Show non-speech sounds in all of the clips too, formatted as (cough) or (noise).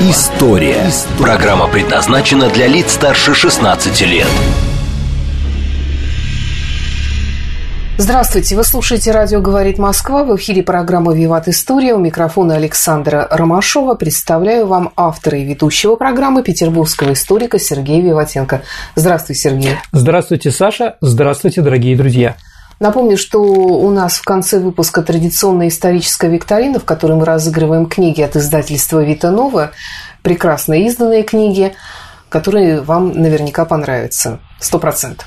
История». Программа предназначена для лиц старше 16 лет. Здравствуйте, вы слушаете «Радио говорит Москва». В эфире программа «Виват История». У микрофона Александра Ромашова. Представляю вам автора и ведущего программы петербургского историка Сергея Виватенко. Здравствуй, Сергей. Здравствуйте, Саша. Здравствуйте, дорогие друзья. Напомню, что у нас в конце выпуска традиционная историческая викторина, в которой мы разыгрываем книги от издательства «Вита Нова», прекрасно изданные книги, которые вам наверняка понравятся. Сто процентов.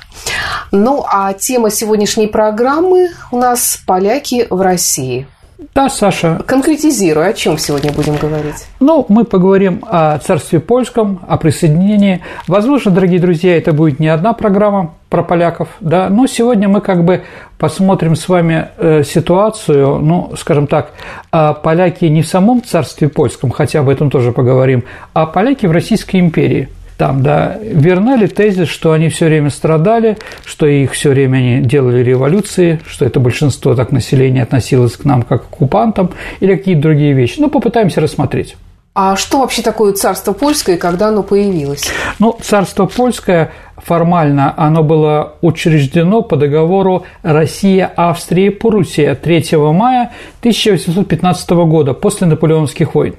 Ну, а тема сегодняшней программы у нас «Поляки в России». Да, Саша. Конкретизируй, о чем сегодня будем говорить? Ну, мы поговорим о царстве польском, о присоединении. Возможно, дорогие друзья, это будет не одна программа про поляков, да, но сегодня мы как бы посмотрим с вами э, ситуацию, ну, скажем так, поляки не в самом царстве польском, хотя об этом тоже поговорим, а поляки в Российской империи – там, да, верна ли тезис, что они все время страдали, что их все время они делали революции, что это большинство так населения относилось к нам как к оккупантам или какие-то другие вещи. Ну, попытаемся рассмотреть. А что вообще такое царство польское и когда оно появилось? Ну, царство польское формально оно было учреждено по договору Россия-Австрия-Пруссия 3 мая 1815 года после наполеоновских войн.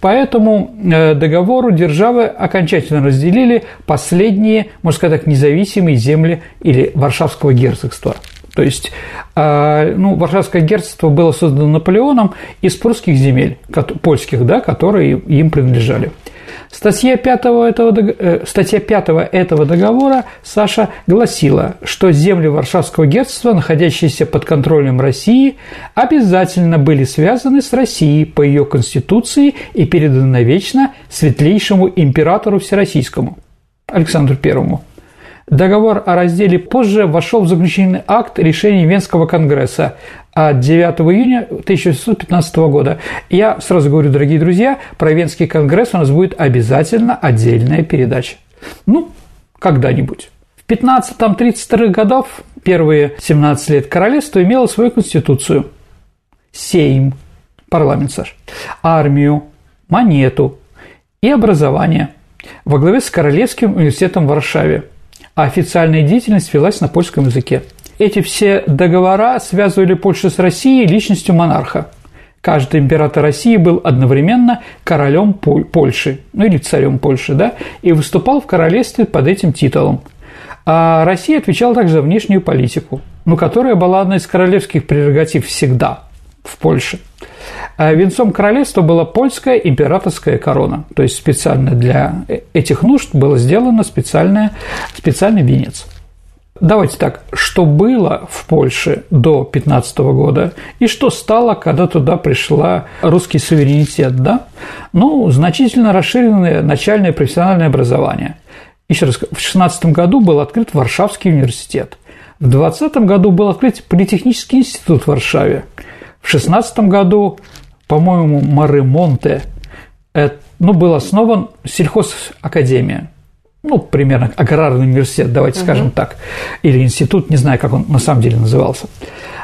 По этому э, договору державы окончательно разделили последние, можно сказать так, независимые земли или Варшавского герцогства. То есть, э, ну, Варшавское герцогство было создано Наполеоном из прусских земель, польских, да, которые им принадлежали. Статья 5 этого, э, статья 5 этого договора, Саша, гласила, что земли Варшавского герцогства, находящиеся под контролем России, обязательно были связаны с Россией по ее конституции и переданы навечно светлейшему императору Всероссийскому Александру Первому. Договор о разделе позже вошел в заключительный акт решения Венского конгресса от 9 июня 1615 года. Я сразу говорю, дорогие друзья, про Венский конгресс у нас будет обязательно отдельная передача. Ну, когда-нибудь. В 15-32 годов, первые 17 лет королевство имело свою конституцию. Сейм, парламент, Саш, армию, монету и образование во главе с Королевским университетом в Варшаве – а официальная деятельность велась на польском языке. Эти все договора связывали Польшу с Россией личностью монарха. Каждый император России был одновременно королем Польши, ну или царем Польши, да, и выступал в королевстве под этим титулом. А Россия отвечала также за внешнюю политику, ну, которая была одной из королевских прерогатив всегда в Польше. А венцом королевства была польская императорская корона, то есть специально для этих нужд было сделано специальное, специальный венец. Давайте так, что было в Польше до 15 года и что стало, когда туда пришла русский суверенитет, да? Ну, значительно расширенное начальное профессиональное образование. Еще раз, в 16 году был открыт Варшавский университет. В 20 году был открыт Политехнический институт в Варшаве. В 16 году по-моему, Маремонте, ну, был основан сельхозакадемия, ну, примерно аграрный университет, давайте угу. скажем так, или институт, не знаю, как он на самом деле назывался.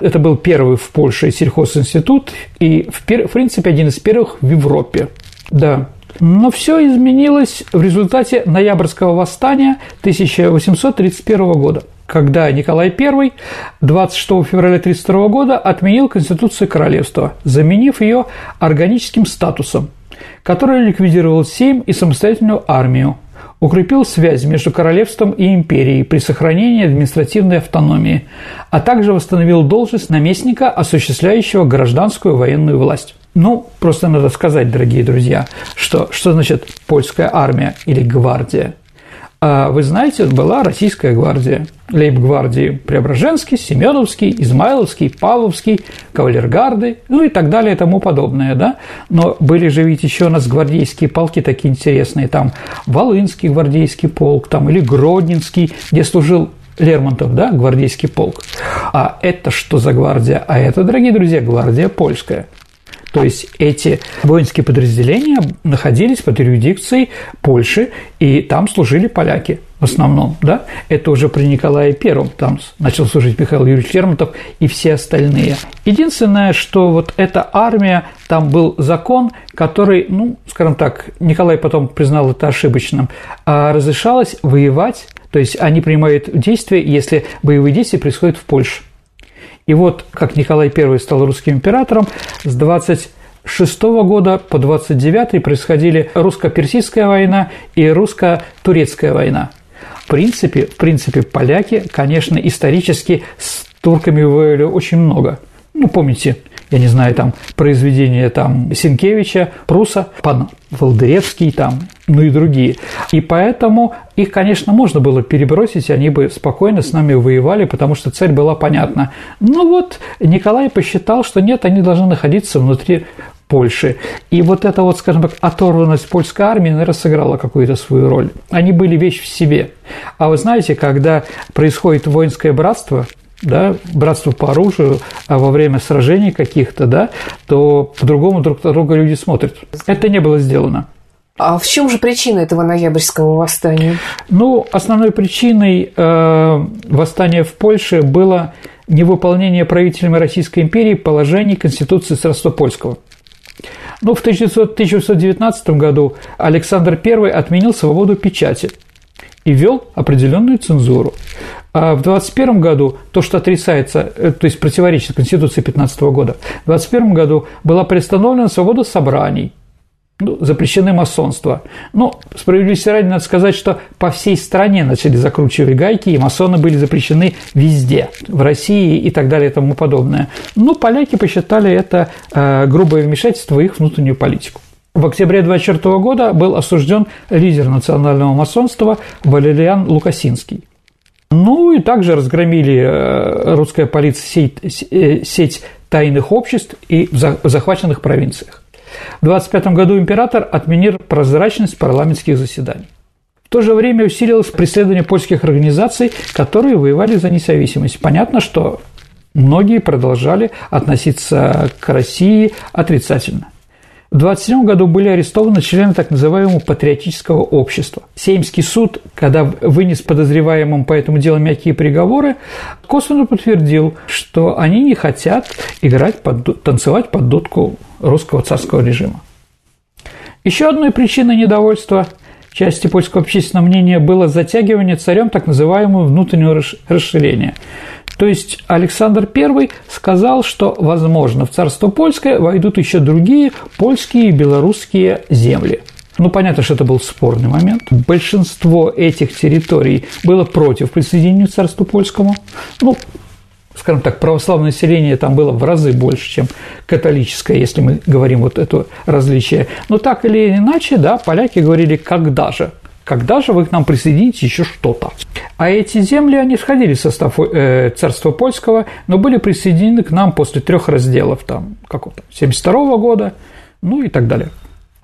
Это был первый в Польше сельхозинститут и, в принципе, один из первых в Европе. Да, но все изменилось в результате ноябрьского восстания 1831 года когда Николай I 26 февраля 1932 года отменил Конституцию королевства, заменив ее органическим статусом, который ликвидировал Сейм и самостоятельную армию, укрепил связь между королевством и империей при сохранении административной автономии, а также восстановил должность наместника, осуществляющего гражданскую военную власть. Ну, просто надо сказать, дорогие друзья, что, что значит польская армия или гвардия – вы знаете, была российская гвардия. Лейб-гвардии Преображенский, Семеновский, Измайловский, Павловский, кавалергарды, ну и так далее и тому подобное, да. Но были же ведь еще у нас гвардейские полки такие интересные, там Волынский гвардейский полк, там или Гродненский, где служил Лермонтов, да, гвардейский полк. А это что за гвардия? А это, дорогие друзья, гвардия польская. То есть эти воинские подразделения находились под юрисдикцией Польши, и там служили поляки в основном, да, это уже при Николае Первом, там начал служить Михаил Юрьевич Лермонтов и все остальные. Единственное, что вот эта армия, там был закон, который, ну, скажем так, Николай потом признал это ошибочным, а разрешалось воевать, то есть они принимают действия, если боевые действия происходят в Польше. И вот, как Николай I стал русским императором, с 26 года по 29 происходили русско-персидская война и русско-турецкая война. В принципе, в принципе, поляки, конечно, исторически с турками воевали очень много. Ну, помните, я не знаю, там произведения там Сенкевича, Пруса, пан Волдыревский там, ну и другие. И поэтому их, конечно, можно было перебросить, они бы спокойно с нами воевали, потому что цель была понятна. Но вот Николай посчитал, что нет, они должны находиться внутри Польши. И вот эта вот, скажем так, оторванность польской армии, наверное, сыграла какую-то свою роль. Они были вещь в себе. А вы знаете, когда происходит воинское братство, да, братство по оружию, а во время сражений каких-то, да, то по-другому друг на друга люди смотрят. Это не было сделано. А в чем же причина этого ноябрьского восстания? Ну, основной причиной э, восстания в Польше было невыполнение правителями Российской империи положений Конституции Срастопольского. Ну, в 1919 году Александр I отменил свободу печати и ввел определенную цензуру. А в 2021 году то, что отрицается, э, то есть противоречит Конституции 2015 года, в 2021 году была приостановлена свобода собраний, ну, запрещены масонство. Но ну, справедливости ради надо сказать, что по всей стране начали закручивать гайки, и масоны были запрещены везде, в России и так далее и тому подобное. Но поляки посчитали это э, грубое вмешательство в их внутреннюю политику. В октябре 24 года был осужден лидер национального масонства Валериан Лукасинский. Ну и также разгромили э, русская полиция сеть, э, сеть тайных обществ и в захваченных провинциях. В 25 году император отменил прозрачность парламентских заседаний. В то же время усилилось преследование польских организаций, которые воевали за независимость. Понятно, что многие продолжали относиться к России отрицательно. В 1927 году были арестованы члены так называемого патриотического общества. Сеймский суд, когда вынес подозреваемым по этому делу мягкие приговоры, косвенно подтвердил, что они не хотят играть, под, танцевать под дудку русского царского режима. Еще одной причиной недовольства части польского общественного мнения было затягивание царем так называемого внутреннего расширения – то есть Александр I сказал, что, возможно, в царство польское войдут еще другие польские и белорусские земли. Ну, понятно, что это был спорный момент. Большинство этих территорий было против присоединения к царству польскому. Ну, скажем так, православное население там было в разы больше, чем католическое, если мы говорим вот это различие. Но так или иначе, да, поляки говорили, когда же – когда же вы к нам присоедините еще что-то? А эти земли, они входили в состав э, царства польского, но были присоединены к нам после трех разделов, там, какого-то, 72 года, ну и так далее.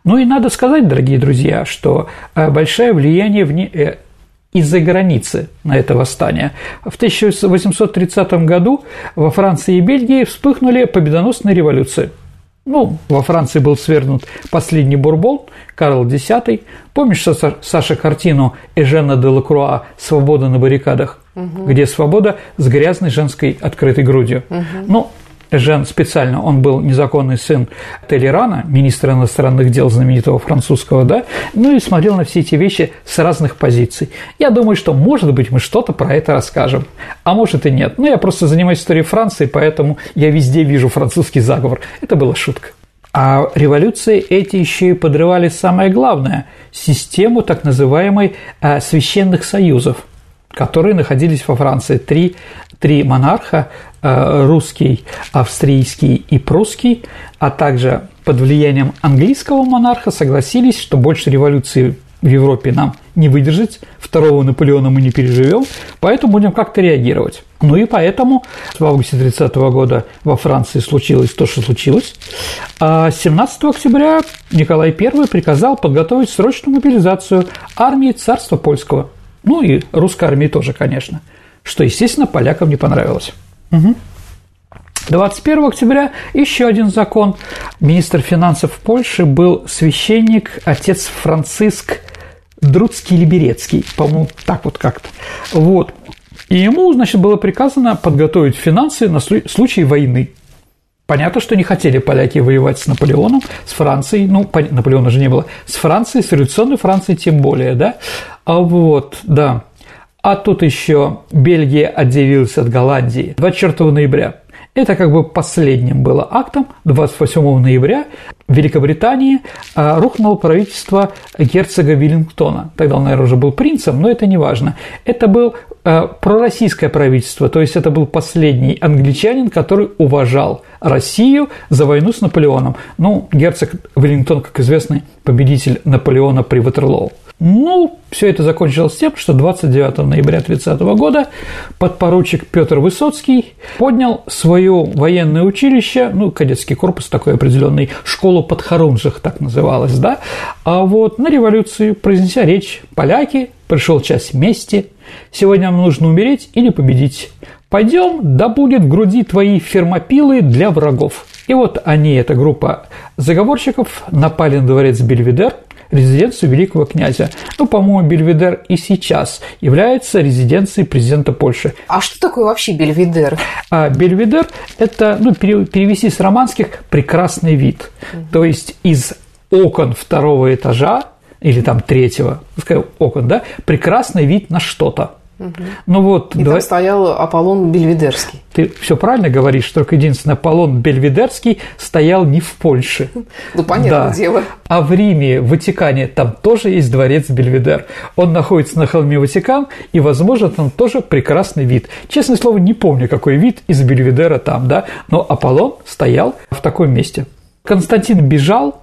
Ну и надо сказать, дорогие друзья, что э, большое влияние вне, э, из-за границы на это восстание. В 1830 году во Франции и Бельгии вспыхнули победоносные революции – ну, во Франции был свергнут последний бурбон, Карл X. Помнишь, Саша, картину Эжена де Лакруа «Свобода на баррикадах», угу. где свобода с грязной женской открытой грудью. Угу. Ну, Жен специально, он был незаконный сын Телерана, министра иностранных дел знаменитого французского, да, ну и смотрел на все эти вещи с разных позиций. Я думаю, что, может быть, мы что-то про это расскажем, а может и нет. Ну, я просто занимаюсь историей Франции, поэтому я везде вижу французский заговор. Это была шутка. А революции эти еще и подрывали самое главное – систему так называемой э, священных союзов, которые находились во Франции. Три, три монарха Э, русский, австрийский и прусский, а также под влиянием английского монарха согласились, что больше революции в Европе нам не выдержать второго Наполеона мы не переживем, поэтому будем как-то реагировать. Ну и поэтому в августе 30 года во Франции случилось то, что случилось. А 17 октября Николай I приказал подготовить срочную мобилизацию армии царства польского. Ну и русской армии тоже, конечно. Что, естественно, полякам не понравилось. Угу. 21 октября еще один закон. Министр финансов Польши был священник, отец Франциск Друцкий-Либерецкий, по-моему, так вот как-то. Вот. И ему, значит, было приказано подготовить финансы на случай войны. Понятно, что не хотели поляки воевать с Наполеоном, с Францией, ну, Наполеона же не было, с Францией, с революционной Францией тем более, да. А вот, да. А тут еще Бельгия отделилась от Голландии 24 ноября. Это как бы последним было актом 28 ноября в Великобритании а, рухнуло правительство герцога Виллингтона. Тогда он, наверное, уже был принцем, но это не важно. Это был а, пророссийское правительство, то есть это был последний англичанин, который уважал Россию за войну с Наполеоном. Ну, герцог Веллингтон, как известный, победитель Наполеона при Ватерлоу. Ну, все это закончилось тем, что 29 ноября 30 года подпоручик Петр Высоцкий поднял свое военное училище, ну, кадетский корпус такой определенный, школу подхорунжих так называлась, да, а вот на революцию, произнеся речь, поляки, пришел час мести, сегодня нам нужно умереть или победить. Пойдем, да будет в груди твои фермопилы для врагов. И вот они, эта группа заговорщиков, напали на дворец Бельведер – резиденцию великого князя. Ну, по-моему, Бельведер и сейчас является резиденцией президента Польши. А что такое вообще Бельведер? А Бельведер – это, ну, перевести с романских «прекрасный вид». Угу. То есть из окон второго этажа или там третьего, пускай окон, да, прекрасный вид на что-то. Ну вот, и давай... там стоял Аполлон Бельведерский. Ты все правильно говоришь, только единственное, Аполлон Бельведерский стоял не в Польше. Ну, понятное да. дело. А в Риме, в Ватикане, там тоже есть дворец Бельведер. Он находится на холме Ватикан, и, возможно, там тоже прекрасный вид. Честное слово, не помню, какой вид из Бельведера там, да, но Аполлон стоял в таком месте. Константин бежал,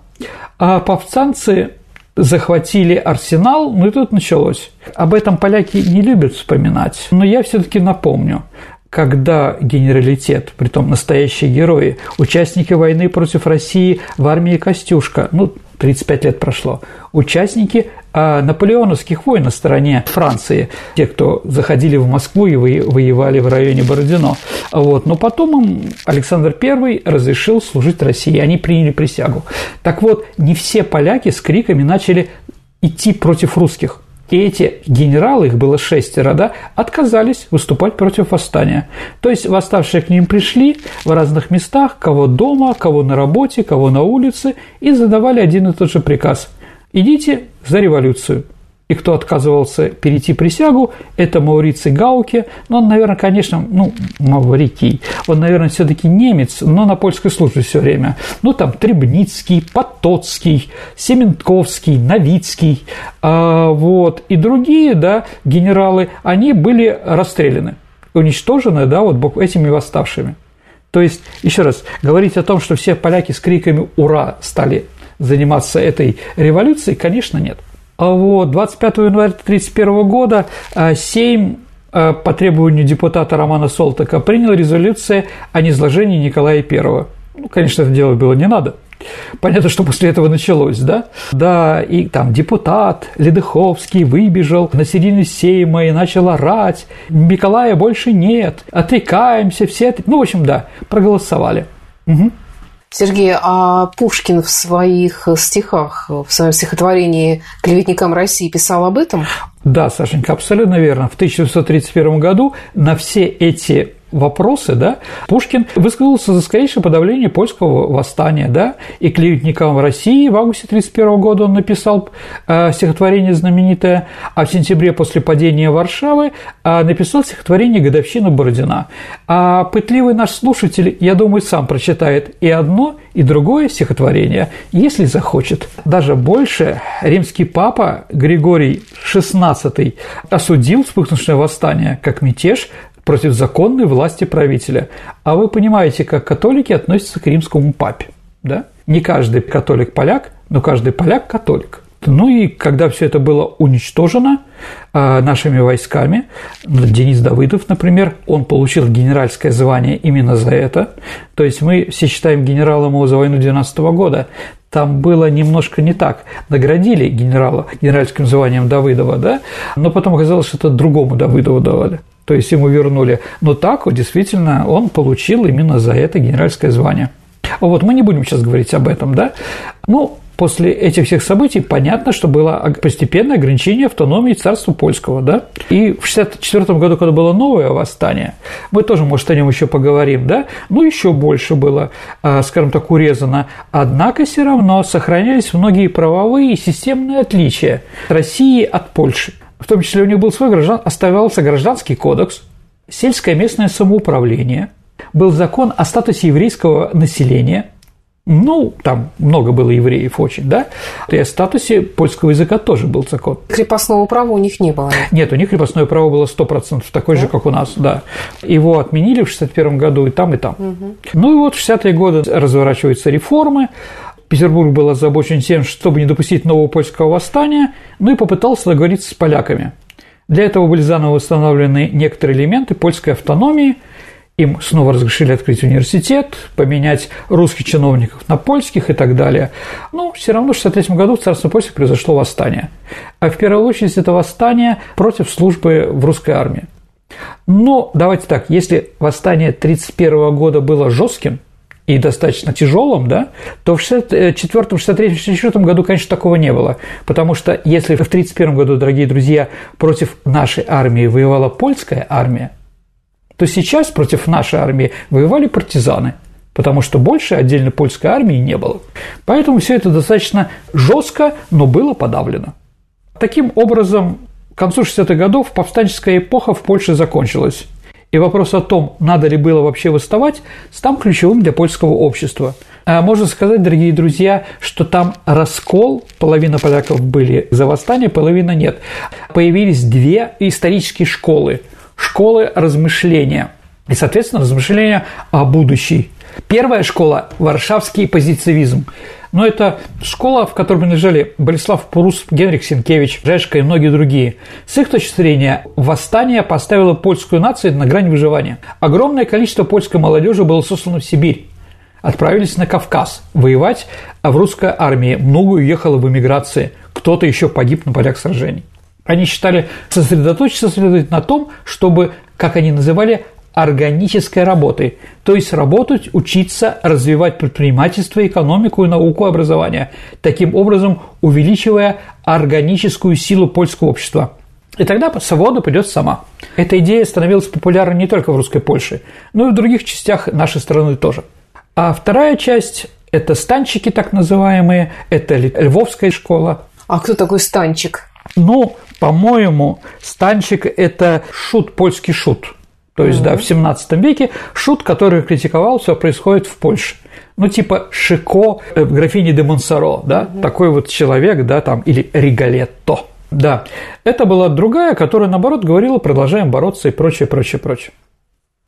а повстанцы захватили арсенал, ну и тут началось. Об этом поляки не любят вспоминать, но я все-таки напомню когда генералитет, притом настоящие герои, участники войны против России в армии Костюшка, ну, 35 лет прошло, участники а, наполеоновских войн на стороне Франции, те, кто заходили в Москву и воевали в районе Бородино. Вот. Но потом им Александр I разрешил служить России, они приняли присягу. Так вот, не все поляки с криками начали идти против русских. И эти генералы, их было шестеро, да, отказались выступать против восстания. То есть восставшие к ним пришли в разных местах, кого дома, кого на работе, кого на улице, и задавали один и тот же приказ – идите за революцию. И кто отказывался перейти присягу, это Мауриций Гауке. Но он, наверное, конечно, ну, Маврикий. Он, наверное, все таки немец, но на польской службе все время. Ну, там Требницкий, Потоцкий, Семенковский, Новицкий, а, вот, и другие, да, генералы, они были расстреляны, уничтожены, да, вот этими восставшими. То есть, еще раз, говорить о том, что все поляки с криками «Ура!» стали заниматься этой революцией, конечно, нет. А вот 25 января 1931 года а, Сейм а, по требованию депутата Романа Солтака принял резолюцию о низложении Николая I. Ну, конечно, это делать было не надо. Понятно, что после этого началось, да? Да, и там депутат Ледыховский выбежал на середину Сейма и начал орать. Николая больше нет, отрекаемся, все... Ну, в общем, да, проголосовали. Угу. Сергей, а Пушкин в своих стихах, в своем стихотворении «Клеветникам России» писал об этом? Да, Сашенька, абсолютно верно. В 1931 году на все эти вопросы, да, Пушкин высказался за скорейшее подавление польского восстания, да, и клеветникам в России в августе 1931 года он написал э, стихотворение знаменитое, а в сентябре после падения Варшавы э, написал стихотворение «Годовщина Бородина». А пытливый наш слушатель, я думаю, сам прочитает и одно, и другое стихотворение, если захочет. Даже больше римский папа Григорий XVI осудил вспыхнувшее восстание как мятеж, против законной власти правителя. А вы понимаете, как католики относятся к римскому папе, да? Не каждый католик поляк, но каждый поляк католик. Ну и когда все это было уничтожено э, нашими войсками, Денис Давыдов, например, он получил генеральское звание именно за это. То есть мы все считаем генералом его за войну 12 года. Там было немножко не так. Наградили генерала генеральским званием Давыдова, да, но потом оказалось, что это другому Давыдову давали. То есть ему вернули. Но так вот, действительно он получил именно за это генеральское звание. Вот мы не будем сейчас говорить об этом, да. Ну, после этих всех событий понятно, что было постепенное ограничение автономии царства польского, да. И в 1964 году, когда было новое восстание, мы тоже, может, о нем еще поговорим, да, ну, еще больше было, а, скажем так, урезано. Однако все равно сохранялись многие правовые и системные отличия России от Польши. В том числе у них был свой граждан, оставался гражданский кодекс, сельское местное самоуправление, был закон о статусе еврейского населения – ну, там много было евреев очень, да, и о статусе польского языка тоже был закон. Крепостного права у них не было? Нет, у них крепостное право было 100%, такое да? же, как у нас, да. Его отменили в 61 году и там, и там. Угу. Ну и вот в 60-е годы разворачиваются реформы, Петербург был озабочен тем, чтобы не допустить нового польского восстания, ну и попытался договориться с поляками. Для этого были заново восстановлены некоторые элементы польской автономии – им снова разрешили открыть университет, поменять русских чиновников на польских и так далее. Но все равно в 1963 году в царстве польском произошло восстание. А в первую очередь это восстание против службы в русской армии. Но давайте так, если восстание 1931 года было жестким, и достаточно тяжелым, да, то в 64 63 64 году, конечно, такого не было. Потому что если в 1931 году, дорогие друзья, против нашей армии воевала польская армия, то сейчас против нашей армии воевали партизаны, потому что больше отдельно польской армии не было. Поэтому все это достаточно жестко, но было подавлено. Таким образом, к концу 60-х годов повстанческая эпоха в Польше закончилась. И вопрос о том, надо ли было вообще восставать, стал ключевым для польского общества. А можно сказать, дорогие друзья, что там раскол, половина поляков были за восстание, половина нет. Появились две исторические школы – школы размышления и, соответственно, размышления о будущей. Первая школа – варшавский позитивизм. Но это школа, в которой принадлежали Болеслав Прус, Генрих Сенкевич, Жешка и многие другие. С их точки зрения, восстание поставило польскую нацию на грань выживания. Огромное количество польской молодежи было сослано в Сибирь. Отправились на Кавказ воевать, а в русской армии много уехало в эмиграции. Кто-то еще погиб на полях сражений. Они считали сосредоточиться следует на том, чтобы, как они называли, органической работой, то есть работать, учиться, развивать предпринимательство, экономику и науку образования, таким образом увеличивая органическую силу польского общества. И тогда свобода придет сама. Эта идея становилась популярной не только в русской Польше, но и в других частях нашей страны тоже. А вторая часть – это станчики так называемые, это Львовская школа. А кто такой станчик? Ну, по-моему, станчик – это шут, польский шут. То есть, mm-hmm. да, в 17 веке шут, который критиковал, все происходит в Польше. Ну, типа Шико, э, графини де Монсоро, да, mm-hmm. такой вот человек, да, там, или Ригалетто. Да, это была другая, которая, наоборот, говорила, продолжаем бороться и прочее, прочее, прочее.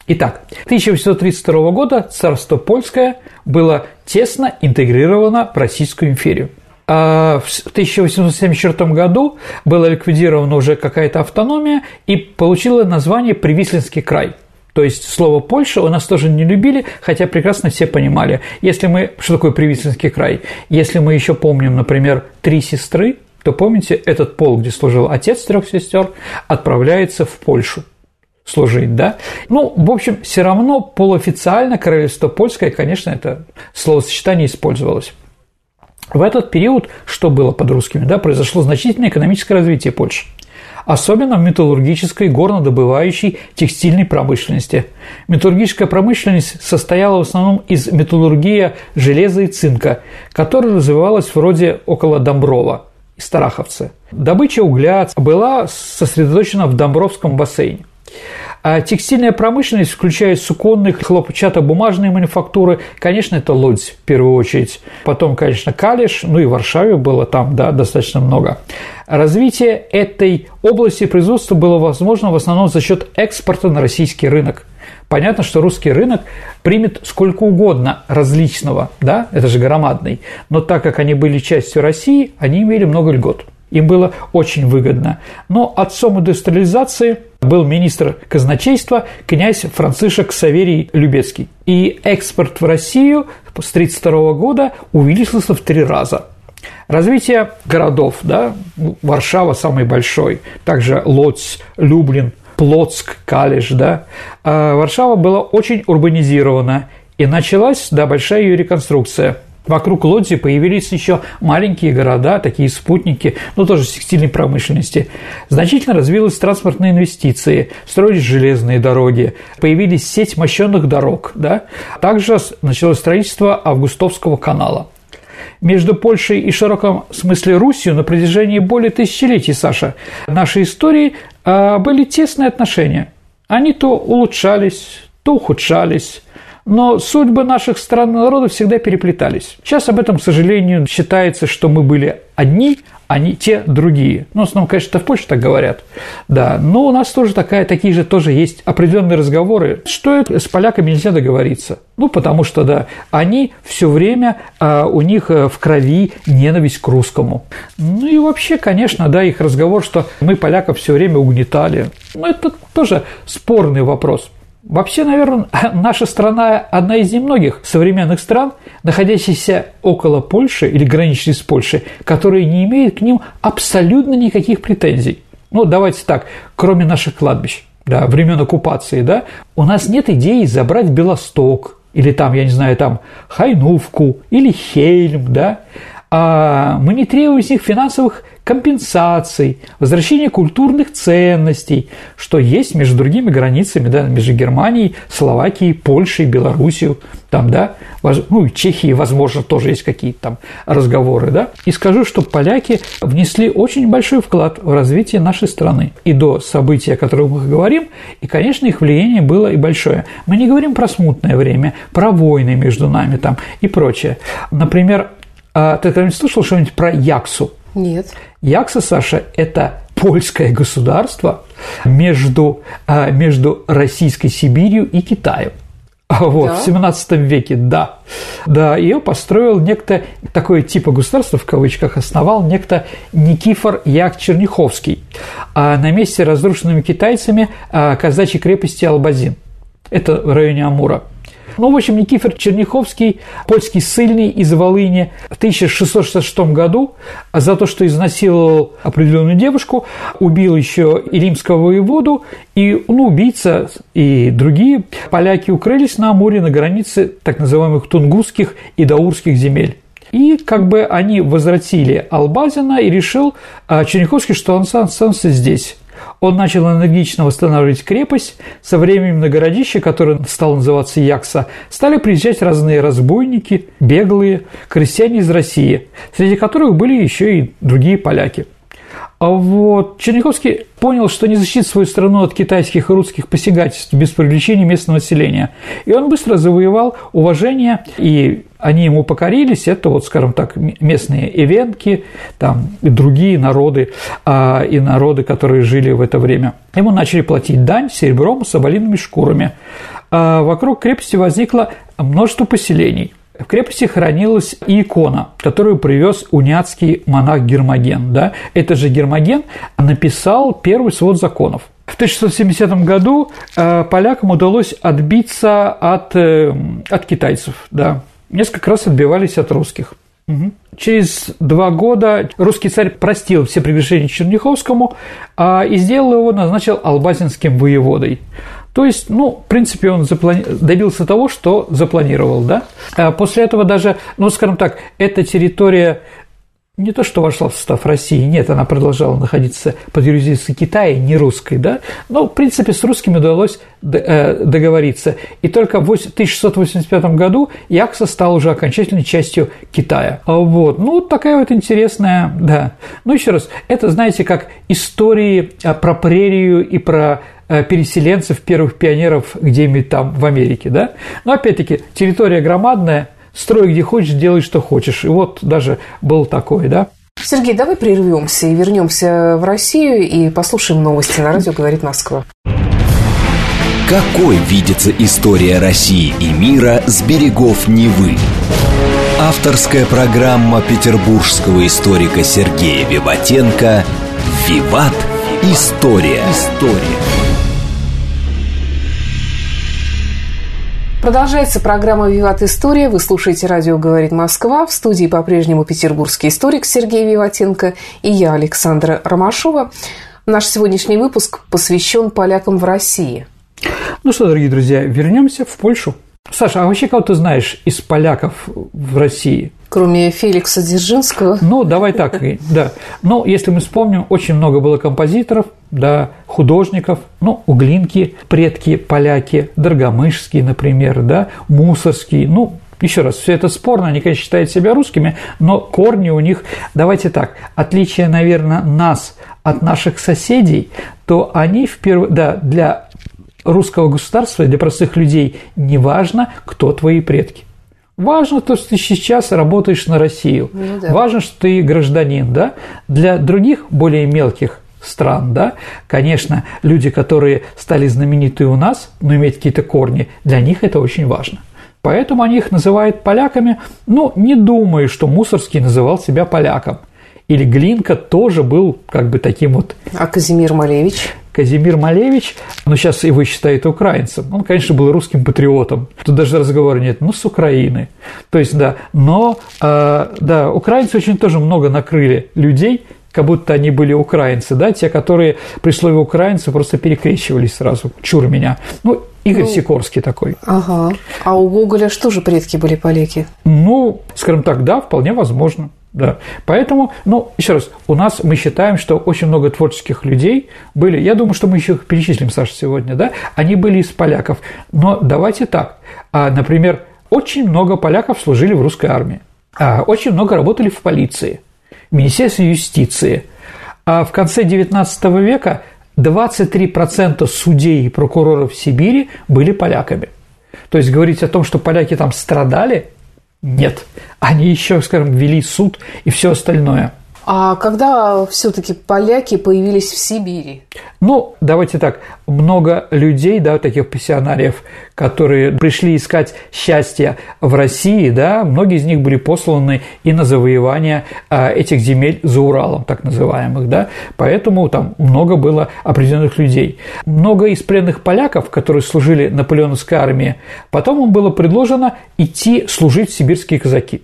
Итак, 1832 года царство польское было тесно интегрировано в Российскую империю. А в 1874 году была ликвидирована уже какая-то автономия и получила название Привислинский край. То есть слово Польша у нас тоже не любили, хотя прекрасно все понимали. Если мы... Что такое Привислинский край? Если мы еще помним, например, «Три сестры», то помните, этот пол, где служил отец трех сестер, отправляется в Польшу служить, да? Ну, в общем, все равно полуофициально королевство польское, конечно, это словосочетание использовалось. В этот период, что было под русскими, да, произошло значительное экономическое развитие Польши особенно в металлургической, горнодобывающей, текстильной промышленности. Металлургическая промышленность состояла в основном из металлургии железа и цинка, которая развивалась вроде около Домброва и Стараховцы. Добыча угля была сосредоточена в Домбровском бассейне. А текстильная промышленность, включая суконные, хлопчатобумажные мануфактуры, конечно, это Лодзь в первую очередь. Потом, конечно, Калиш, ну и Варшаве было там, да, достаточно много. Развитие этой области производства было возможно в основном за счет экспорта на российский рынок. Понятно, что русский рынок примет сколько угодно различного, да, это же громадный, но так как они были частью России, они имели много льгот. Им было очень выгодно. Но отцом индустриализации был министр казначейства князь Францишек Саверий Любецкий. И экспорт в Россию с 1932 года увеличился в три раза. Развитие городов, да, Варшава самый большой, также Лодзь, Люблин, Плотск, Калиш, да. А Варшава была очень урбанизирована, и началась, да, большая ее реконструкция – Вокруг Лодзи появились еще маленькие города, такие спутники, ну тоже текстильной промышленности. Значительно развилась транспортные инвестиции, строились железные дороги, появились сеть мощенных дорог, да? также началось строительство Августовского канала. Между Польшей и в широком смысле Русью на протяжении более тысячелетий, Саша, нашей истории а, были тесные отношения. Они то улучшались, то ухудшались, но судьбы наших стран и народов всегда переплетались. Сейчас об этом, к сожалению, считается, что мы были одни, а не те другие. Ну, в основном, конечно, в Польше так говорят, да, но у нас тоже такая, такие же тоже есть определенные разговоры, что с поляками нельзя договориться. Ну, потому что, да, они все время, а, у них э, в крови ненависть к русскому. Ну и вообще, конечно, да, их разговор, что мы поляков все время угнетали, ну, это тоже спорный вопрос. Вообще, наверное, (laughs) наша страна одна из немногих современных стран, находящихся около Польши или граничащей с Польшей, которые не имеют к ним абсолютно никаких претензий. Ну, давайте так, кроме наших кладбищ, да, времен оккупации, да, у нас нет идеи забрать Белосток, или там, я не знаю, там Хайнувку, или Хельм, да, мы не требуем из них финансовых компенсаций, возвращения культурных ценностей, что есть между другими границами, да, между Германией, Словакией, Польшей, Белоруссией, там, да, ну и Чехии, возможно, тоже есть какие-то там разговоры, да. И скажу, что поляки внесли очень большой вклад в развитие нашей страны и до событий, о которых мы говорим, и, конечно, их влияние было и большое. Мы не говорим про смутное время, про войны между нами там и прочее. Например, а ты когда-нибудь слышал что-нибудь про Яксу? Нет. Якса, Саша, это польское государство между, а, между Российской Сибирью и Китаем. Вот, да? в 17 веке, да. Да, ее построил некто, такое типа государства, в кавычках, основал некто Никифор Як Черняховский а на месте разрушенными китайцами а, казачьей крепости Албазин. Это в районе Амура. Ну, в общем, Никифор Черняховский, польский ссыльный из Волыни, в 1666 году за то, что изнасиловал определенную девушку, убил еще и римского воеводу, и ну, убийца и другие поляки укрылись на Амуре на границе так называемых тунгусских и даурских земель. И как бы они возвратили Албазина и решил а, Черняховский, что он останется здесь. Он начал энергично восстанавливать крепость. Со временем на городище, которое стало называться Якса, стали приезжать разные разбойники, беглые, крестьяне из России, среди которых были еще и другие поляки – вот Черняховский понял, что не защитит свою страну от китайских и русских посягательств без привлечения местного населения. И он быстро завоевал уважение, и они ему покорились. Это, вот, скажем так, местные ивенки, там и другие народы, а, и народы, которые жили в это время. Ему начали платить дань серебром, соболиными шкурами. А вокруг крепости возникло множество поселений. В крепости хранилась и икона, которую привез уняцкий монах Гермоген. Да? Это же Гермоген написал первый свод законов. В 1670 году э, полякам удалось отбиться от, э, от китайцев. Да. Несколько раз отбивались от русских. Угу. Через два года русский царь простил все прегрешения Черняховскому а, и сделал его, назначил албазинским воеводой. То есть, ну, в принципе, он заплани... добился того, что запланировал, да. А после этого даже, ну, скажем так, эта территория не то, что вошла в состав России, нет, она продолжала находиться под юрисдикцией Китая, не русской, да, но, в принципе, с русскими удалось э, договориться. И только в 1685 году Якса стал уже окончательной частью Китая. А вот, ну, такая вот интересная, да. Ну, еще раз, это, знаете, как истории про прерию и про переселенцев, первых пионеров где-нибудь там в Америке, да. Но опять-таки территория громадная, строй где хочешь, делай что хочешь. И вот даже был такой, да. Сергей, давай прервемся и вернемся в Россию и послушаем новости на радио «Говорит Москва». Какой видится история России и мира с берегов Невы? Авторская программа петербургского историка Сергея Виватенко «Виват. История». История. Продолжается программа «Виват История». Вы слушаете радио «Говорит Москва». В студии по-прежнему петербургский историк Сергей Виватенко и я, Александра Ромашова. Наш сегодняшний выпуск посвящен полякам в России – ну что, дорогие друзья, вернемся в Польшу. Саша, а вообще кого ты знаешь из поляков в России? Кроме Феликса Дзержинского? Ну, давай так, (laughs) да. Но если мы вспомним, очень много было композиторов, да, художников, ну, Углинки, предки поляки, Драгомышские, например, да, Мусорский, ну, еще раз, все это спорно, они, конечно, считают себя русскими, но корни у них, давайте так, отличие, наверное, нас от наших соседей, то они в первую, да, для русского государства для простых людей не важно, кто твои предки. Важно то, что ты сейчас работаешь на Россию. Ну, да. Важно, что ты гражданин, да. Для других более мелких стран, да, конечно, люди, которые стали знамениты у нас, но имеют какие-то корни, для них это очень важно. Поэтому они их называют поляками. Ну, не думаю, что Мусорский называл себя поляком. Или Глинка тоже был как бы таким вот... А Казимир Малевич? Казимир Малевич, ну, сейчас его считают украинцем, он, конечно, был русским патриотом, тут даже разговора нет, ну, с Украины. То есть, да, но, э, да, украинцы очень тоже много накрыли людей, как будто они были украинцы, да, те, которые при слове украинцы просто перекрещивались сразу, чур меня. Ну, Игорь ну, Сикорский такой. Ага. А у Гоголя что же предки были поляки? Ну, скажем так, да, вполне возможно. Да. Поэтому, ну, еще раз, у нас мы считаем, что очень много творческих людей были, я думаю, что мы еще их перечислим, Саша, сегодня, да, они были из поляков. Но давайте так, а, например, очень много поляков служили в русской армии, а, очень много работали в полиции, в Министерстве юстиции. А в конце XIX века 23% судей и прокуроров Сибири были поляками. То есть говорить о том, что поляки там страдали, нет. Они еще, скажем, вели суд и все остальное. А когда все-таки поляки появились в Сибири? Ну, давайте так, много людей, да, таких пассионариев, которые пришли искать счастье в России, да, многие из них были посланы и на завоевание а, этих земель за Уралом, так называемых, да, поэтому там много было определенных людей. Много из пленных поляков, которые служили наполеоновской армии, потом им было предложено идти служить в сибирские казаки.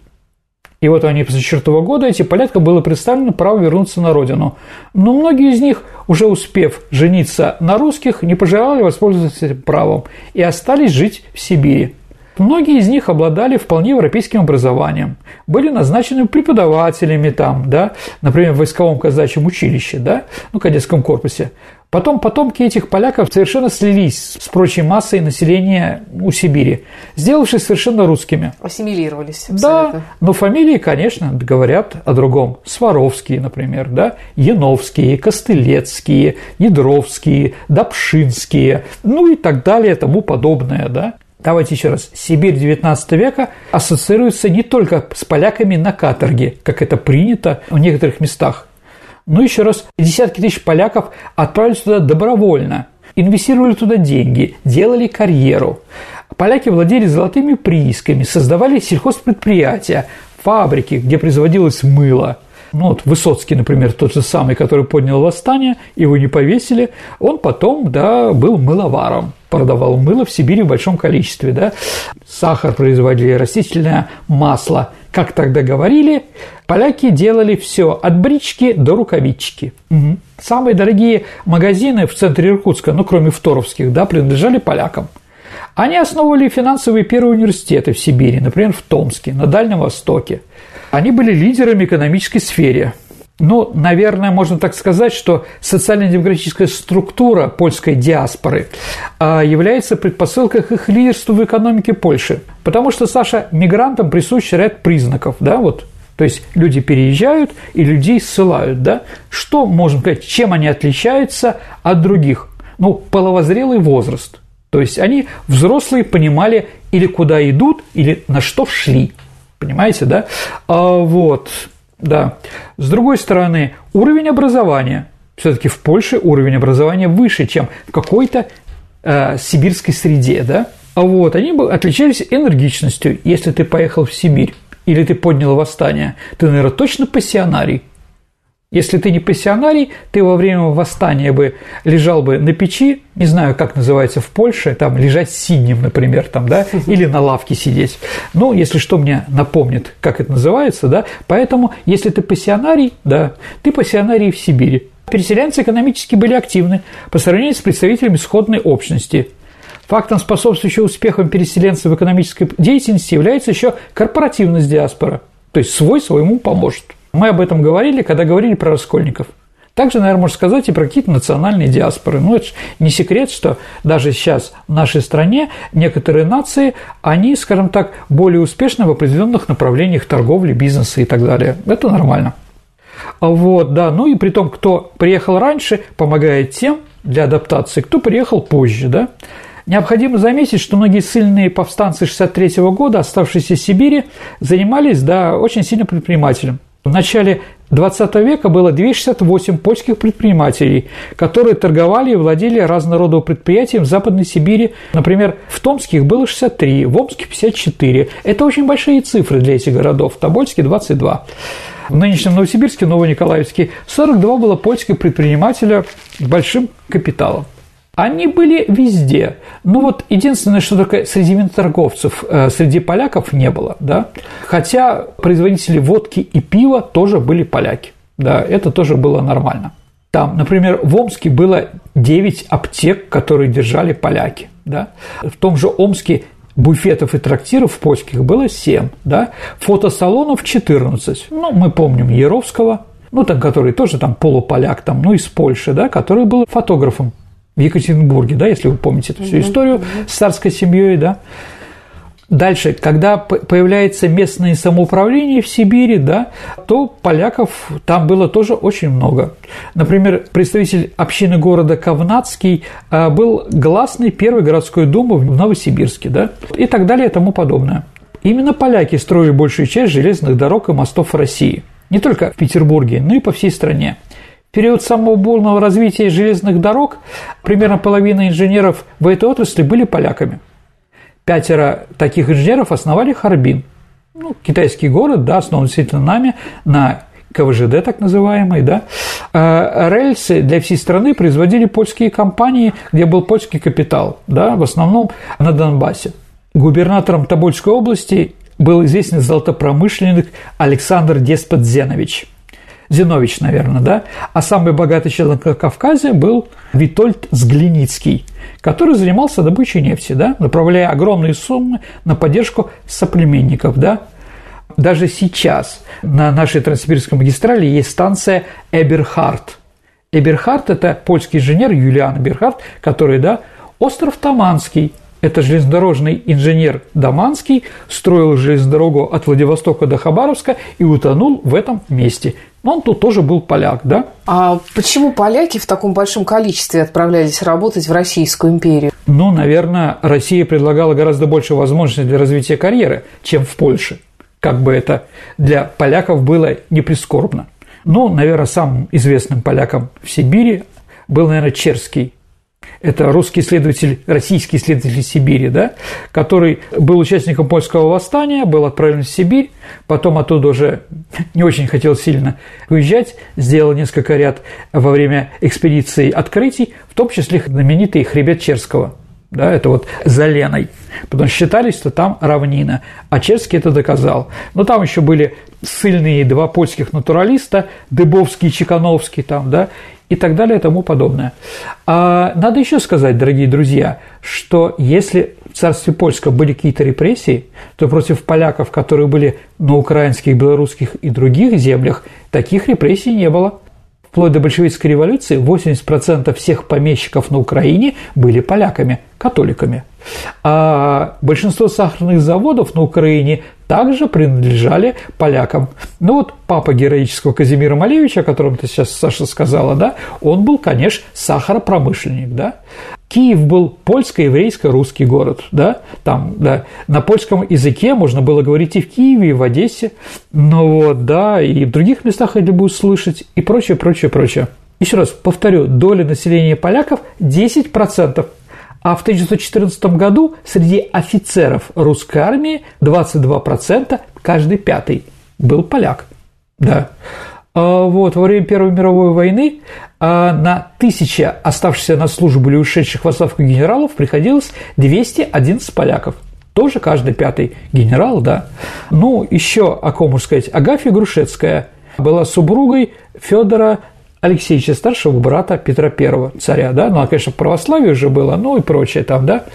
И вот они после четвертого года, эти поляткам было представлено право вернуться на родину. Но многие из них, уже успев жениться на русских, не пожелали воспользоваться этим правом и остались жить в Сибири. Многие из них обладали вполне европейским образованием, были назначены преподавателями там, да, например, в войсковом казачьем училище, да, ну, кадетском корпусе. Потом потомки этих поляков совершенно слились с прочей массой населения у Сибири, сделавшись совершенно русскими. Ассимилировались. Абсолютно. Да, но фамилии, конечно, говорят о другом. Сваровские, например, да, Яновские, Костылецкие, Недровские, Добшинские, ну и так далее, тому подобное, да. Давайте еще раз. Сибирь XIX века ассоциируется не только с поляками на каторге, как это принято в некоторых местах, но еще раз, десятки тысяч поляков отправились туда добровольно, инвестировали туда деньги, делали карьеру. Поляки владели золотыми приисками, создавали сельхозпредприятия, фабрики, где производилось мыло. Ну, вот Высоцкий, например, тот же самый, который поднял восстание, его не повесили, он потом, да, был мыловаром, продавал мыло в Сибири в большом количестве, да, сахар производили, растительное масло. Как тогда говорили, поляки делали все от брички до рукавички. Угу. Самые дорогие магазины в центре Иркутска, ну, кроме второвских, да, принадлежали полякам. Они основывали финансовые первые университеты в Сибири, например, в Томске, на Дальнем Востоке. Они были лидерами экономической сфере. Ну, наверное, можно так сказать, что социально-демократическая структура польской диаспоры а, является предпосылкой к их лидерству в экономике Польши. Потому что, Саша, мигрантам присущ ряд признаков, да, вот то есть люди переезжают и людей ссылают, да? Что можем сказать, чем они отличаются от других? ну, половозрелый возраст. То есть они, взрослые, понимали или куда идут, или на что шли. Понимаете, да? А, вот, да. С другой стороны, уровень образования. Все-таки в Польше уровень образования выше, чем в какой-то э, сибирской среде, да? А вот, они бы отличались энергичностью. Если ты поехал в Сибирь или ты поднял восстание, ты, наверное, точно пассионарий. Если ты не пассионарий, ты во время восстания бы лежал бы на печи, не знаю, как называется в Польше, там лежать синим, например, там, да, (laughs) или на лавке сидеть. Ну, если что мне напомнит, как это называется, да, поэтому, если ты пассионарий, да, ты пассионарий в Сибири. Переселенцы экономически были активны по сравнению с представителями сходной общности. Фактом, способствующим успехам переселенцев в экономической деятельности, является еще корпоративность диаспора, то есть свой своему поможет. Мы об этом говорили, когда говорили про раскольников. Также, наверное, можно сказать и про какие-то национальные диаспоры. Ну, это не секрет, что даже сейчас в нашей стране некоторые нации, они, скажем так, более успешны в определенных направлениях торговли, бизнеса и так далее. Это нормально. Вот, да, ну и при том, кто приехал раньше, помогает тем для адаптации, кто приехал позже, да. Необходимо заметить, что многие сильные повстанцы 63 года, оставшиеся в Сибири, занимались, да, очень сильно предпринимателем. В начале 20 века было 268 польских предпринимателей, которые торговали и владели разного рода предприятиями в Западной Сибири. Например, в Томске их было 63, в Омске 54. Это очень большие цифры для этих городов. В Тобольске 22. В нынешнем Новосибирске, Новониколаевске 42 было польских предпринимателя с большим капиталом. Они были везде. Ну вот единственное, что только среди виноторговцев, э, среди поляков не было, да. Хотя производители водки и пива тоже были поляки, да, это тоже было нормально. Там, например, в Омске было 9 аптек, которые держали поляки, да. В том же Омске буфетов и трактиров польских было 7, да, фотосалонов 14. Ну, мы помним Яровского, ну, там, который тоже там полуполяк, там, ну, из Польши, да, который был фотографом в Екатеринбурге, да, если вы помните эту всю историю с царской семьей, да. Дальше, когда появляется местное самоуправление в Сибири, да, то поляков там было тоже очень много. Например, представитель общины города Ковнацкий а, был гласный первой городской думы в Новосибирске, да, и так далее и тому подобное. Именно поляки строили большую часть железных дорог и мостов России. Не только в Петербурге, но и по всей стране период самого бурного развития железных дорог примерно половина инженеров в этой отрасли были поляками. Пятеро таких инженеров основали Харбин. Ну, китайский город, да, основан действительно нами на КВЖД, так называемый, да. А рельсы для всей страны производили польские компании, где был польский капитал, да, в основном на Донбассе. Губернатором Тобольской области был известный золотопромышленник Александр Деспотзенович – Зинович, наверное, да, а самый богатый человек на Кавказе был Витольд Сглиницкий, который занимался добычей нефти, да, направляя огромные суммы на поддержку соплеменников, да. Даже сейчас на нашей Транссибирской магистрали есть станция Эберхард. Эберхард – это польский инженер Юлиан Эберхард, который, да, остров Таманский – это железнодорожный инженер Даманский строил железную дорогу от Владивостока до Хабаровска и утонул в этом месте. Но он тут тоже был поляк, да? А почему поляки в таком большом количестве отправлялись работать в Российскую империю? Ну, наверное, Россия предлагала гораздо больше возможностей для развития карьеры, чем в Польше. Как бы это для поляков было не прискорбно. Ну, наверное, самым известным поляком в Сибири был, наверное, Черский это русский исследователь, российский исследователь Сибири, да, который был участником польского восстания, был отправлен в Сибирь, потом оттуда уже не очень хотел сильно уезжать, сделал несколько ряд во время экспедиции открытий, в том числе знаменитый хребет Черского, да, это вот за Леной, потому что считали, что там равнина, а Черский это доказал. Но там еще были сильные два польских натуралиста, Дыбовский и Чекановский там, да, и так далее и тому подобное. А надо еще сказать, дорогие друзья, что если в царстве польском были какие-то репрессии, то против поляков, которые были на украинских, белорусских и других землях, таких репрессий не было. Вплоть до большевистской революции 80% всех помещиков на Украине были поляками, католиками. А большинство сахарных заводов на Украине также принадлежали полякам. Ну вот папа героического Казимира Малевича, о котором ты сейчас, Саша, сказала, да, он был, конечно, сахаропромышленник, да. Киев был польско-еврейско-русский город, да, там, да, на польском языке можно было говорить и в Киеве, и в Одессе, ну вот, да, и в других местах это будет слышать, и прочее, прочее, прочее. Еще раз повторю, доля населения поляков 10%, а в 1914 году среди офицеров русской армии 22% каждый пятый был поляк. Да. А вот, во время Первой мировой войны а, на тысячи оставшихся на службу или ушедших в отставку генералов приходилось 211 поляков. Тоже каждый пятый генерал, да. Ну, еще о ком можно сказать. Агафья Грушецкая была супругой Федора Алексеевича, старшего брата Петра I, царя, да, ну, а, конечно, православие уже было, ну и прочее там, да,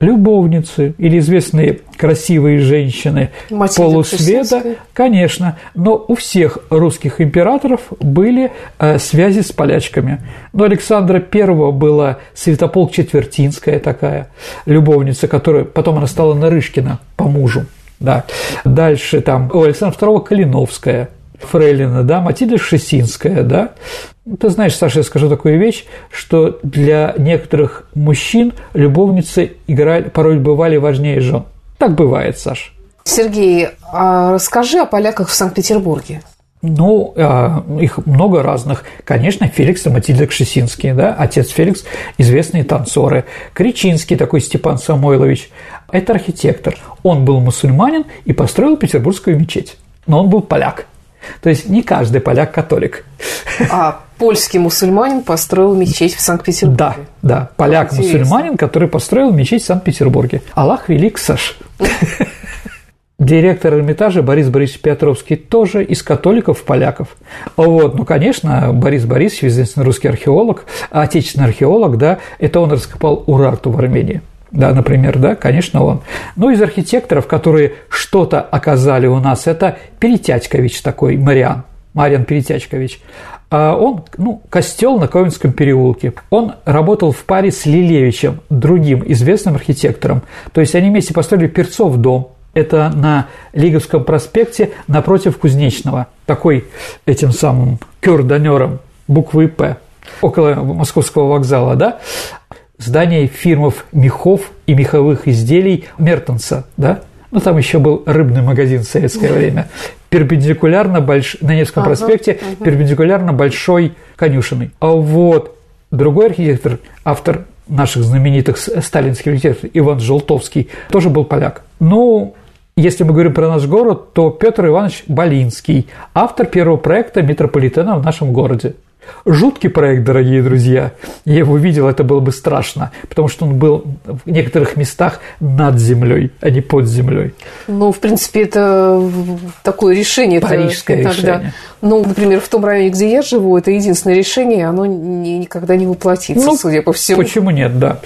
любовницы или известные красивые женщины Матильда полусвета, конечно, но у всех русских императоров были э, связи с полячками. Но Александра I была Святополк Четвертинская такая любовница, которая потом она стала Нарышкина по мужу. Да. Дальше там у Александра II Калиновская, Фрейлина, да, Матильда Шесинская, да. Ты знаешь, Саша, я скажу такую вещь, что для некоторых мужчин любовницы играли, порой бывали важнее жен. Так бывает, Саша. Сергей, а расскажи о поляках в Санкт-Петербурге. Ну, а, их много разных. Конечно, Феликс и Матильда Кшесинские, да, отец Феликс – известные танцоры. Кричинский такой Степан Самойлович – это архитектор. Он был мусульманин и построил Петербургскую мечеть. Но он был поляк. То есть не каждый поляк католик. А польский мусульманин построил мечеть в Санкт-Петербурге. Да, да, поляк-мусульманин, который построил мечеть в Санкт-Петербурге. Аллах велик, Саш. (laughs) Директор Эрмитажа Борис Борисович Петровский тоже из католиков-поляков. Вот, ну, конечно, Борис Борисович, известный русский археолог, отечественный археолог, да, это он раскопал Урарту в Армении да, например, да, конечно, он. Ну, из архитекторов, которые что-то оказали у нас, это Перетячкович такой, Мариан, Мариан Перетячкович. А он, ну, костел на Ковенском переулке. Он работал в паре с Лилевичем, другим известным архитектором. То есть они вместе построили Перцов дом, это на Лиговском проспекте напротив Кузнечного, такой этим самым кюрданером буквы «П», около Московского вокзала, да, здание фирмов мехов и меховых изделий Мертенса, да, ну, там еще был рыбный магазин в советское время, перпендикулярно больш... на Невском ага, проспекте, ага. перпендикулярно большой конюшиной. А вот другой архитектор, автор наших знаменитых сталинских архитекторов, Иван Желтовский, тоже был поляк. Ну, если мы говорим про наш город, то Петр Иванович Болинский, автор первого проекта метрополитена в нашем городе. Жуткий проект, дорогие друзья. Я его видел, это было бы страшно, потому что он был в некоторых местах над землей, а не под землей. Ну, в принципе, это такое решение. Парижское это, решение. Ну, например, в том районе, где я живу, это единственное решение, оно никогда не воплотится, ну, судя по всему. Почему нет, да.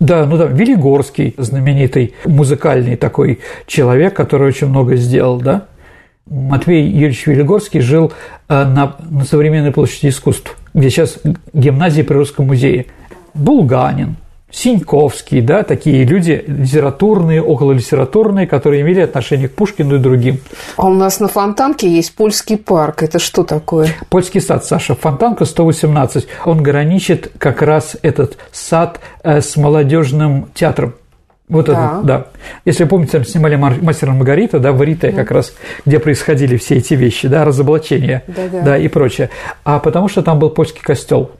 Да, ну да, Велигорский, знаменитый музыкальный такой человек, который очень много сделал, да, Матвей Юрьевич Велигорский жил э, на, на современной площади искусств, где сейчас гимназия при Русском музее. Булганин, Синьковский, да, такие люди литературные, окололитературные, которые имели отношение к Пушкину и другим. А у нас на Фонтанке есть польский парк. Это что такое? Польский сад, Саша. Фонтанка 118. Он граничит как раз этот сад э, с молодежным театром. Вот да. это, да. Если вы помните, там снимали «Мастера Маргарита», да, в Рите как раз, где происходили все эти вещи, да, разоблачения, да, да. да, и прочее. А потому что там был польский костел.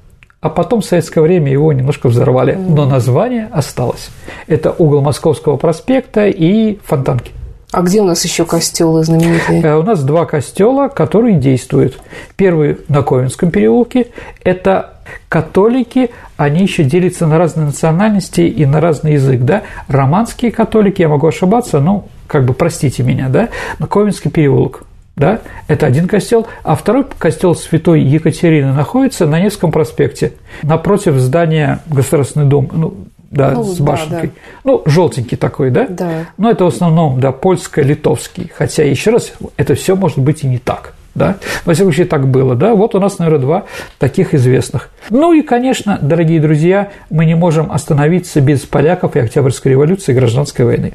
А потом в советское время его немножко взорвали, mm. но название осталось. Это угол Московского проспекта и Фонтанки. А где у нас еще костелы знаменитые? Э, у нас два костела, которые действуют. Первый на Ковенском переулке – это католики, они еще делятся на разные национальности и на разный язык, да. Романские католики, я могу ошибаться, ну, как бы простите меня, да, но Ковенский переулок, да, это один костел, а второй костел Святой Екатерины находится на Невском проспекте, напротив здания Государственный дом, ну, да, ну, с башенкой. Да, да. Ну, желтенький такой, да? Да. Но это в основном, да, польско-литовский. Хотя, еще раз, это все может быть и не так. да? Во всяком случае, так было, да? Вот у нас, наверное, два таких известных. Ну и, конечно, дорогие друзья, мы не можем остановиться без поляков и Октябрьской революции и гражданской войны.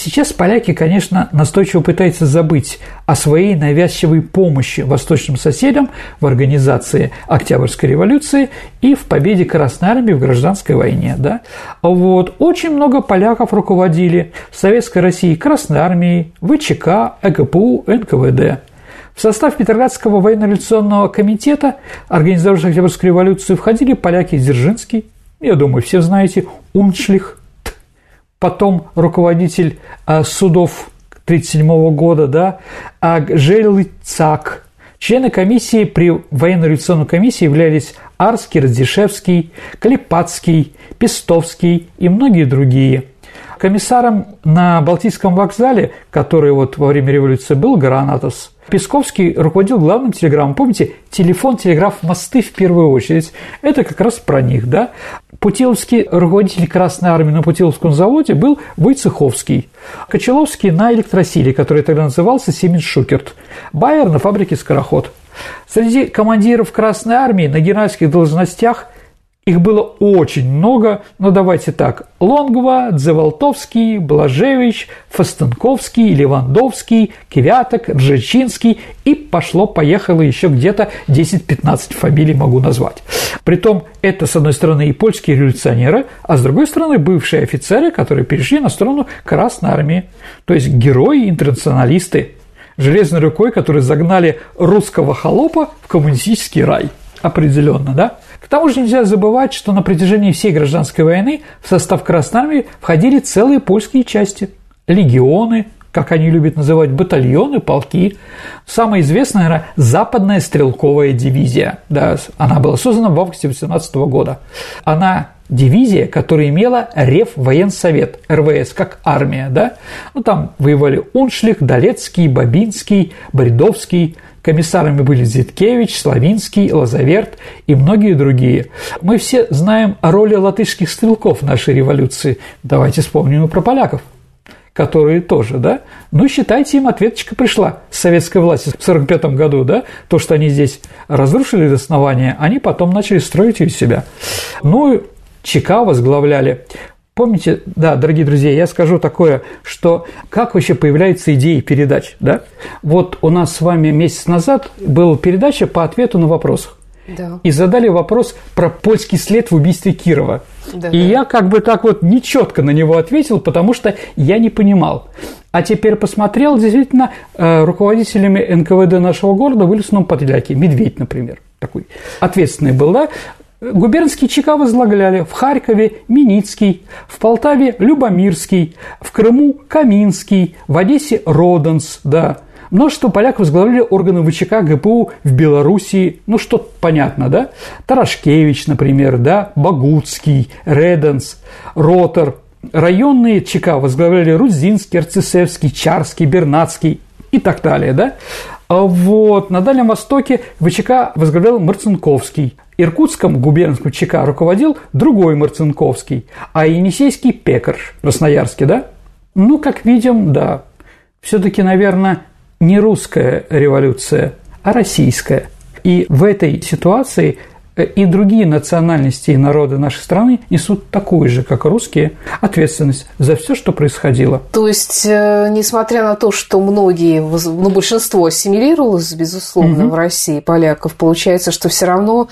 Сейчас поляки, конечно, настойчиво пытаются забыть о своей навязчивой помощи восточным соседям в организации Октябрьской революции и в победе Красной Армии в гражданской войне. Да? Вот. Очень много поляков руководили в Советской России Красной Армией, ВЧК, ЭКПУ, НКВД. В состав Петроградского военно-революционного комитета, организовавшего Октябрьскую революцию, входили поляки Дзержинский, я думаю, все знаете, Уншлих, потом руководитель а, судов 1937 года, да, а Жельцак. Члены комиссии при военно-революционной комиссии являлись Арский, Радзишевский, Клепацкий, Пестовский и многие другие. Комиссаром на Балтийском вокзале, который вот во время революции был, Гранатос, Песковский руководил главным телеграммом. Помните, телефон, телеграф, мосты в первую очередь. Это как раз про них, да. Путиловский руководитель Красной Армии на Путиловском заводе был Войцеховский. Кочеловский на электросиле, который тогда назывался Сименс Шукерт. Байер на фабрике «Скороход». Среди командиров Красной Армии на генеральских должностях их было очень много, но давайте так. Лонгва, Дзеволтовский, Блажевич, Фастенковский, Левандовский, Кивяток, Ржечинский и пошло-поехало еще где-то 10-15 фамилий могу назвать. Притом это, с одной стороны, и польские революционеры, а с другой стороны, бывшие офицеры, которые перешли на сторону Красной Армии. То есть герои, интернационалисты, железной рукой, которые загнали русского холопа в коммунистический рай. Определенно, да? К тому же нельзя забывать, что на протяжении всей гражданской войны в состав Красной Армии входили целые польские части, легионы, как они любят называть, батальоны, полки. Самая известная, наверное, Западная стрелковая дивизия. Да, она была создана в августе 18 года. Она дивизия, которая имела Реввоенсовет, РВС, как армия, да? Ну, там воевали Уншлих, Долецкий, Бабинский, Бредовский, Комиссарами были Зиткевич, Славинский, Лазаверт и многие другие. Мы все знаем о роли латышских стрелков нашей революции. Давайте вспомним и про поляков которые тоже, да, ну, считайте, им ответочка пришла с советской власти в 1945 году, да, то, что они здесь разрушили до основания, они потом начали строить ее себя. Ну, ЧК возглавляли Помните, да, дорогие друзья, я скажу такое, что как вообще появляются идеи передач, да? Вот у нас с вами месяц назад была передача по ответу на вопрос. Да. И задали вопрос про польский след в убийстве Кирова. Да, и да. я как бы так вот нечетко на него ответил, потому что я не понимал. А теперь посмотрел, действительно, э, руководителями НКВД нашего города были в Подляки, Медведь, например такой ответственный был, да, Губернские ЧК возглавляли в Харькове Миницкий, в Полтаве Любомирский, в Крыму Каминский, в Одессе Роденс, да. Множество поляков возглавляли органы ВЧК ГПУ в Белоруссии, ну что понятно, да? Тарашкевич, например, да, Багутский, Реденс, Ротор. Районные ЧК возглавляли Рудзинский, Арцисевский, Чарский, Бернацкий и так далее, да? А вот на Дальнем Востоке ВЧК возглавлял Марцинковский, Иркутском губернском ЧК руководил другой Марцинковский, а Енисейский пекарь в Красноярске, да? Ну, как видим, да. Все-таки, наверное, не русская революция, а российская. И в этой ситуации и другие национальности и народы нашей страны несут такую же, как русские, ответственность за все, что происходило. То есть, э, несмотря на то, что многие, ну, большинство ассимилировалось, безусловно, угу. в России поляков, получается, что все равно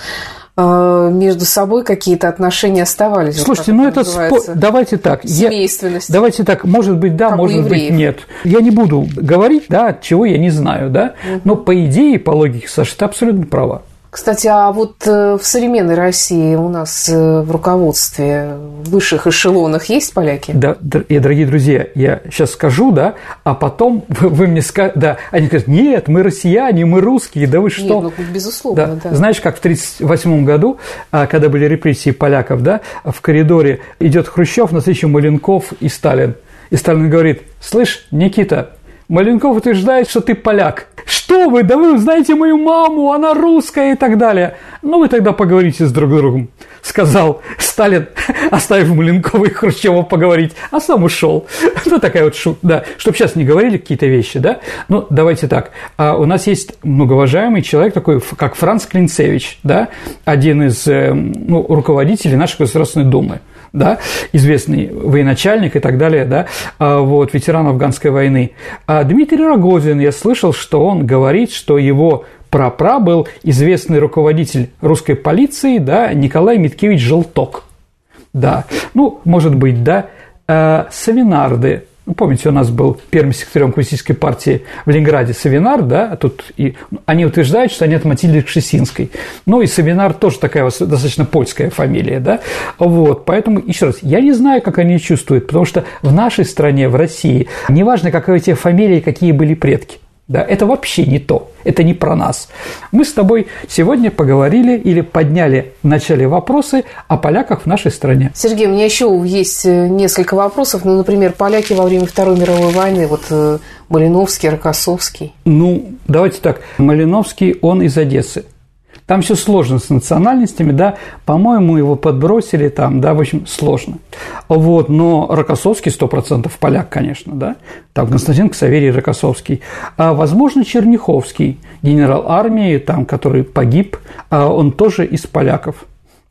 э, между собой какие-то отношения оставались. Слушайте, ну это спо... давайте так. Семейственность. Я... Давайте так, может быть, да, как может быть, нет. Я не буду говорить, да, чего я не знаю, да, угу. но по идее, по логике, Саша, ты абсолютно права. Кстати, а вот э, в современной России у нас э, в руководстве в высших эшелонах есть поляки? Да, дорогие друзья, я сейчас скажу, да, а потом (laughs) вы, вы мне скажете, да, они говорят, нет, мы россияне, мы русские, да вы что? Нет, ну, безусловно, да. да. Знаешь, как в 1938 году, а, когда были репрессии поляков, да, в коридоре идет Хрущев, на встречу Маленков и Сталин. И Сталин говорит, слышь, Никита, Маленков утверждает, что ты поляк. Что вы, да вы знаете мою маму, она русская и так далее. Ну, вы тогда поговорите с друг другом. сказал Сталин, оставив Маленкова и Хрущева поговорить, а сам ушел. (laughs) Ну, такая вот шутка, да, чтобы сейчас не говорили какие-то вещи, да. Ну, давайте так. А у нас есть многоуважаемый человек такой, как Франц Клинцевич, да, один из э, ну, руководителей нашей Государственной Думы да, известный военачальник и так далее, да, а, вот, ветеран афганской войны. А Дмитрий Рогозин, я слышал, что он говорит, что его прапра был известный руководитель русской полиции, да, Николай Миткевич Желток. Да, ну, может быть, да, а, Савинарды, помните, у нас был первым секретарем коммунистической партии в Ленинграде Савинар, да, тут и, они утверждают, что они от Матильды Кшесинской. Ну, и Савинар тоже такая достаточно польская фамилия, да, вот, поэтому, еще раз, я не знаю, как они чувствуют, потому что в нашей стране, в России, неважно, какая у тебя фамилия и какие были предки, да, это вообще не то, это не про нас. Мы с тобой сегодня поговорили или подняли в начале вопросы о поляках в нашей стране. Сергей, у меня еще есть э, несколько вопросов. Ну, например, поляки во время Второй мировой войны, вот э, Малиновский, Рокоссовский. Ну, давайте так, Малиновский, он из Одессы. Там все сложно с национальностями, да, по-моему, его подбросили там, да, в общем, сложно. Вот, но Рокоссовский 100% поляк, конечно, да, там Константин Ксаверий Рокоссовский, а, возможно, Черняховский, генерал армии, там, который погиб, а он тоже из поляков.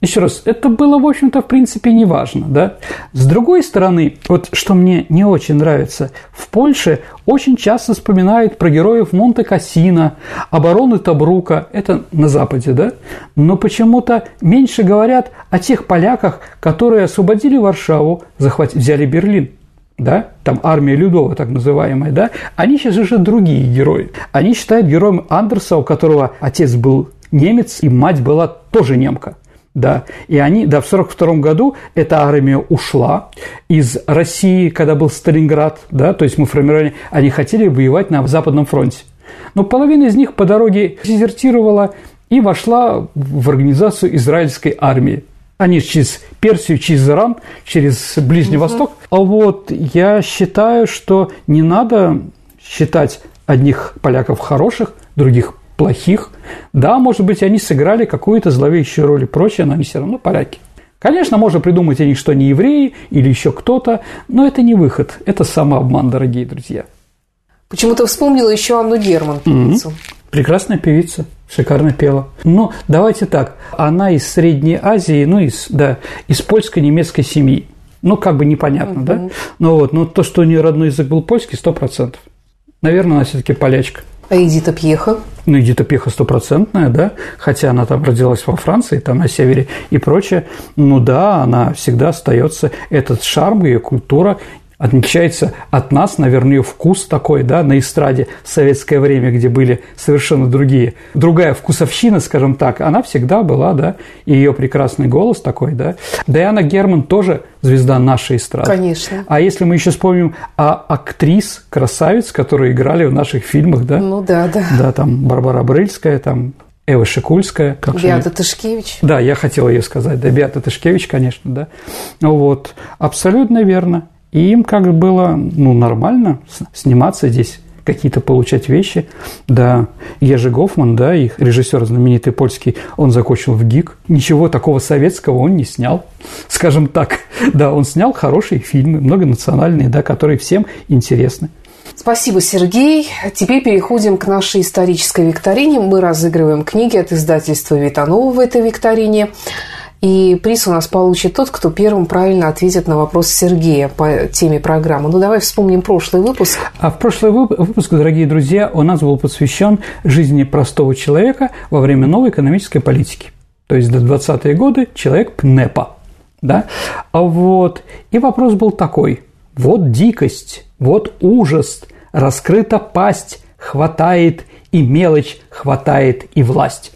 Еще раз, это было, в общем-то, в принципе, не важно, да. С другой стороны, вот что мне не очень нравится, в Польше очень часто вспоминают про героев Монте-Кассино, обороны Табрука, это на Западе, да, но почему-то меньше говорят о тех поляках, которые освободили Варшаву, захватили, взяли Берлин, да, там армия Людова, так называемая, да, они сейчас уже другие герои. Они считают героем Андерса, у которого отец был немец, и мать была тоже немка. Да, и они, да, в 1942 году эта армия ушла из России, когда был Сталинград, да, то есть мы формировали, они хотели воевать на Западном фронте. Но половина из них по дороге дезертировала и вошла в организацию израильской армии. Они через Персию, через Иран, через Ближний угу. Восток. А вот я считаю, что не надо считать одних поляков хороших, других плохих. Да, может быть, они сыграли какую-то зловещую роль и прочее, но они все равно поляки. Конечно, можно придумать о них, что они евреи или еще кто-то, но это не выход, это самообман, дорогие друзья. Почему-то вспомнила еще Анну Герман, певицу. Mm-hmm. Прекрасная певица, шикарно пела. Но давайте так, она из Средней Азии, ну, из, да, из польско-немецкой семьи. Ну, как бы непонятно, mm-hmm. да? Ну вот, но то, что у нее родной язык был польский, сто процентов. Наверное, она все-таки полячка. А Эдита Пьеха? Ну, Эдита Пьеха стопроцентная, да, хотя она там родилась во Франции, там на севере и прочее. Ну да, она всегда остается, этот шарм, ее культура, отличается от нас, наверное, ее вкус такой, да, на эстраде в советское время, где были совершенно другие, другая вкусовщина, скажем так, она всегда была, да, и ее прекрасный голос такой, да. Диана Герман тоже звезда нашей эстрады. Конечно. А если мы еще вспомним о актрис, красавиц, которые играли в наших фильмах, да? Ну да, да. Да, там Барбара Брыльская, там Эва Шикульская. Как Беата Тышкевич. Да, я хотел ее сказать. Да, Беата Тышкевич, конечно, да. Вот, абсолютно верно. И им как было ну, нормально сниматься здесь какие-то получать вещи. Да, Ежи Гофман, да, их режиссер знаменитый польский, он закончил в ГИК. Ничего такого советского он не снял, скажем так. (laughs) Да, он снял хорошие фильмы, многонациональные, да, которые всем интересны. Спасибо, Сергей. Теперь переходим к нашей исторической викторине. Мы разыгрываем книги от издательства Витанова в этой викторине. И приз у нас получит тот, кто первым правильно ответит на вопрос Сергея по теме программы. Ну, давай вспомним прошлый выпуск. А в прошлый выпуск, дорогие друзья, у нас был посвящен жизни простого человека во время новой экономической политики. То есть до 20-е годы человек ПНЕПа. Да? А вот. И вопрос был такой. Вот дикость, вот ужас, раскрыта пасть, хватает и мелочь, хватает и власть.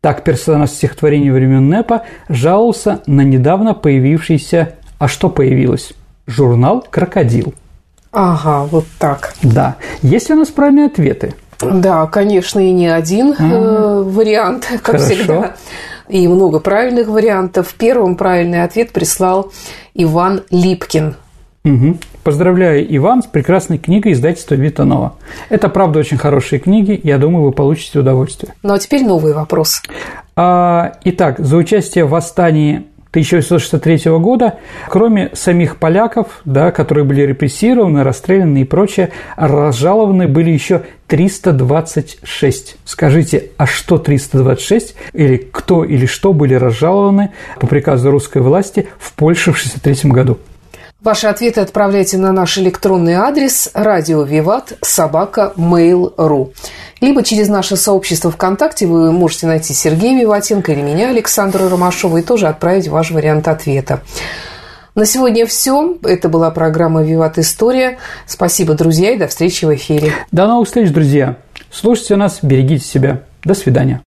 Так персонаж стихотворения времен НЭПа жаловался на недавно появившийся... А что появилось? Журнал «Крокодил». Ага, вот так. Да. Есть ли у нас правильные ответы? Да, конечно, и не один э, вариант, как Хорошо. всегда. И много правильных вариантов. Первым правильный ответ прислал Иван Липкин. Угу. Поздравляю, Иван, с прекрасной книгой издательства Витанова. Это, правда, очень хорошие книги, я думаю, вы получите удовольствие. Ну, а теперь новый вопрос. А, итак, за участие в восстании 1863 года, кроме самих поляков, да, которые были репрессированы, расстреляны и прочее, разжалованы были еще 326. Скажите, а что 326? Или кто или что были разжалованы по приказу русской власти в Польше в 1963 году? Ваши ответы отправляйте на наш электронный адрес радио Виват собака mail.ru либо через наше сообщество ВКонтакте вы можете найти Сергея Виватенко или меня, Александра Ромашова, и тоже отправить ваш вариант ответа. На сегодня все. Это была программа «Виват История». Спасибо, друзья, и до встречи в эфире. До новых встреч, друзья. Слушайте нас, берегите себя. До свидания.